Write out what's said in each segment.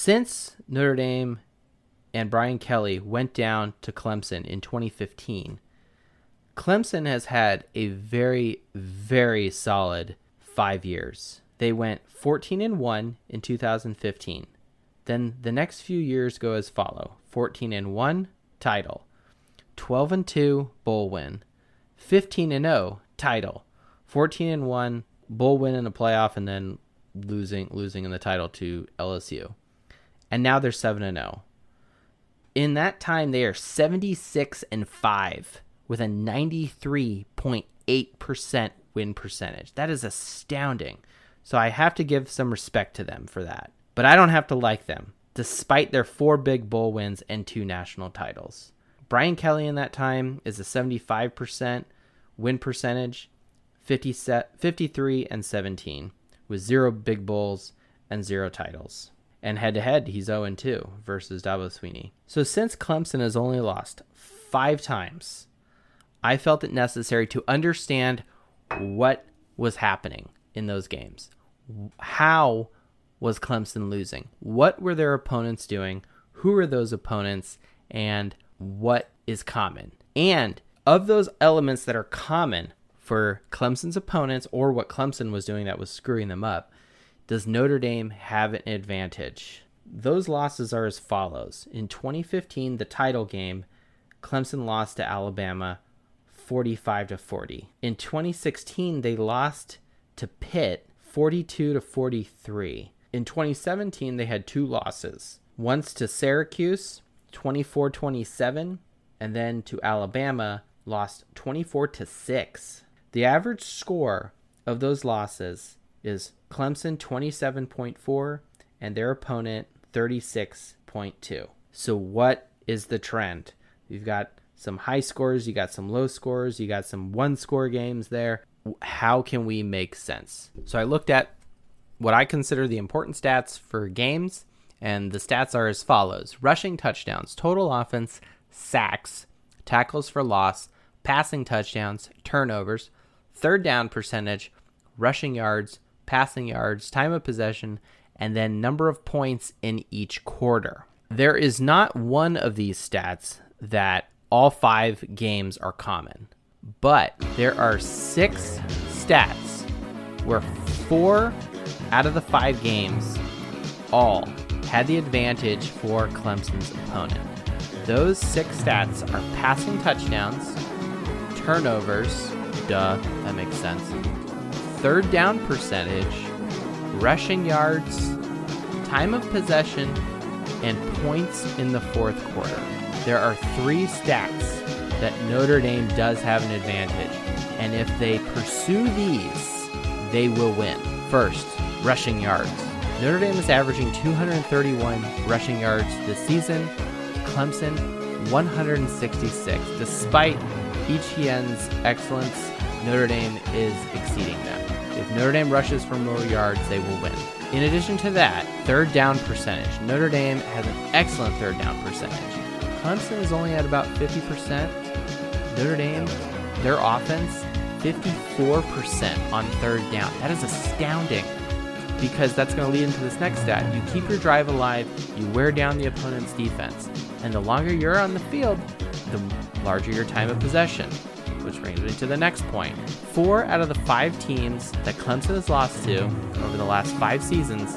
Since Notre Dame and Brian Kelly went down to Clemson in 2015, Clemson has had a very, very solid five years. They went 14 and 1 in 2015. Then the next few years go as follow 14 and 1, title. 12 and 2, bowl win. 15 and 0, title. 14 and 1, bowl win in a playoff, and then losing losing in the title to LSU. And now they're 7 and 0. In that time, they are 76 and 5 with a 93.8% win percentage. That is astounding. So I have to give some respect to them for that. But I don't have to like them, despite their four big bowl wins and two national titles. Brian Kelly in that time is a 75% win percentage, 50 53 and 17, with zero big bowls and zero titles. And head to head, he's 0 2 versus Dabo Swinney. So since Clemson has only lost five times, I felt it necessary to understand what was happening in those games. How was Clemson losing? What were their opponents doing? Who are those opponents? And what is common? And of those elements that are common for Clemson's opponents or what Clemson was doing that was screwing them up, does Notre Dame have an advantage? Those losses are as follows. In 2015, the title game, Clemson lost to Alabama 45 to 40. In 2016, they lost to Pitt 42 to 43. In 2017, they had two losses. Once to Syracuse 24 27 and then to Alabama lost 24 to 6. The average score of those losses is Clemson 27.4 and their opponent 36.2. So what is the trend? You've got some high scores, you got some low scores, you got some one score games there. How can we make sense? So I looked at what I consider the important stats for games, and the stats are as follows rushing touchdowns, total offense, sacks, tackles for loss, passing touchdowns, turnovers, third down percentage, rushing yards, passing yards, time of possession, and then number of points in each quarter. There is not one of these stats that all five games are common, but there are six stats where four out of the five games all had the advantage for Clemson's opponent. Those six stats are passing touchdowns, turnovers, duh, that makes sense, third down percentage, rushing yards, time of possession, and points in the fourth quarter there are three stats that Notre Dame does have an advantage. And if they pursue these, they will win. First, rushing yards. Notre Dame is averaging 231 rushing yards this season. Clemson, 166. Despite Etienne's excellence, Notre Dame is exceeding them. If Notre Dame rushes for more yards, they will win. In addition to that, third down percentage. Notre Dame has an excellent third down percentage. Clemson is only at about 50%. Notre Dame, their offense, 54% on third down. That is astounding because that's going to lead into this next stat. You keep your drive alive, you wear down the opponent's defense, and the longer you're on the field, the larger your time of possession. Which brings me to the next point. Four out of the five teams that Clemson has lost to over the last five seasons,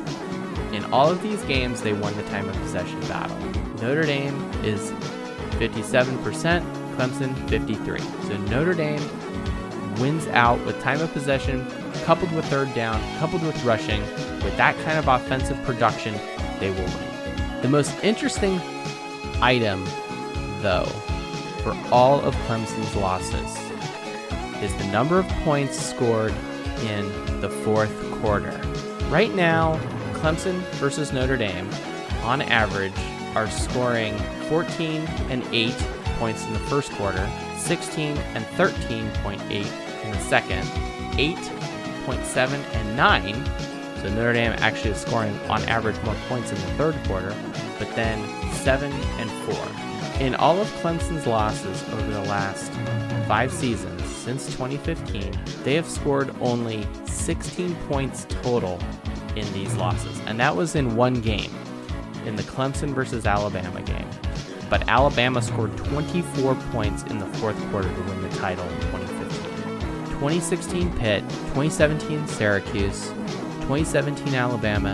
in all of these games, they won the time of possession battle. Notre Dame is 57%, Clemson 53. So Notre Dame wins out with time of possession coupled with third down, coupled with rushing. With that kind of offensive production, they will win. The most interesting item, though, for all of Clemson's losses is the number of points scored in the fourth quarter. Right now, Clemson versus Notre Dame, on average, are scoring 14 and 8 points in the first quarter, 16 and 13.8 in the second, 8.7 and 9. So Notre Dame actually is scoring on average more points in the third quarter, but then 7 and 4. In all of Clemson's losses over the last five seasons since 2015, they have scored only 16 points total in these losses, and that was in one game. in the Clemson versus Alabama game, but Alabama scored 24 points in the fourth quarter to win the title in 2015. 2016 Pitt, 2017 Syracuse, 2017 Alabama,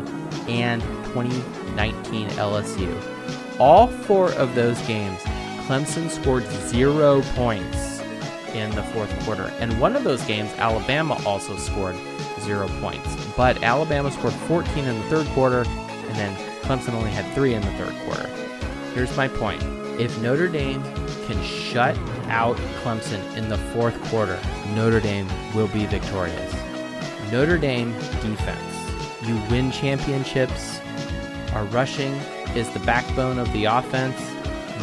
and 2019 LSU. All four of those games, Clemson scored zero points in the fourth quarter. And one of those games, Alabama also scored zero points. But Alabama scored 14 in the third quarter, and then Clemson only had three in the third quarter. Here's my point if Notre Dame can shut out Clemson in the fourth quarter, Notre Dame will be victorious. Notre Dame defense. You win championships. Our rushing is the backbone of the offense.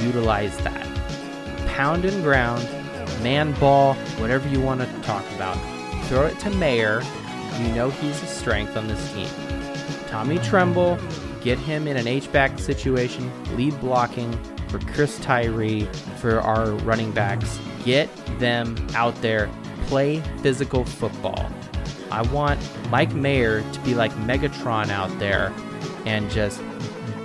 Utilize that. Pound and ground, man ball, whatever you want to talk about. Throw it to Mayer. You know he's a strength on this team. Tommy Tremble, get him in an H-back situation, lead blocking for Chris Tyree, for our running backs. Get them out there, play physical football. I want Mike Mayer to be like Megatron out there and just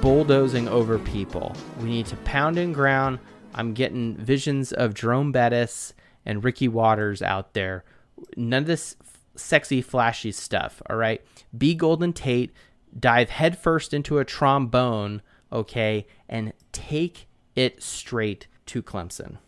bulldozing over people. We need to pound and ground. I'm getting visions of Jerome Bettis and Ricky Watters out there. None of this sexy, flashy stuff, all right? Be Golden Tate, dive headfirst into a trombone, okay, and take it straight to Clemson.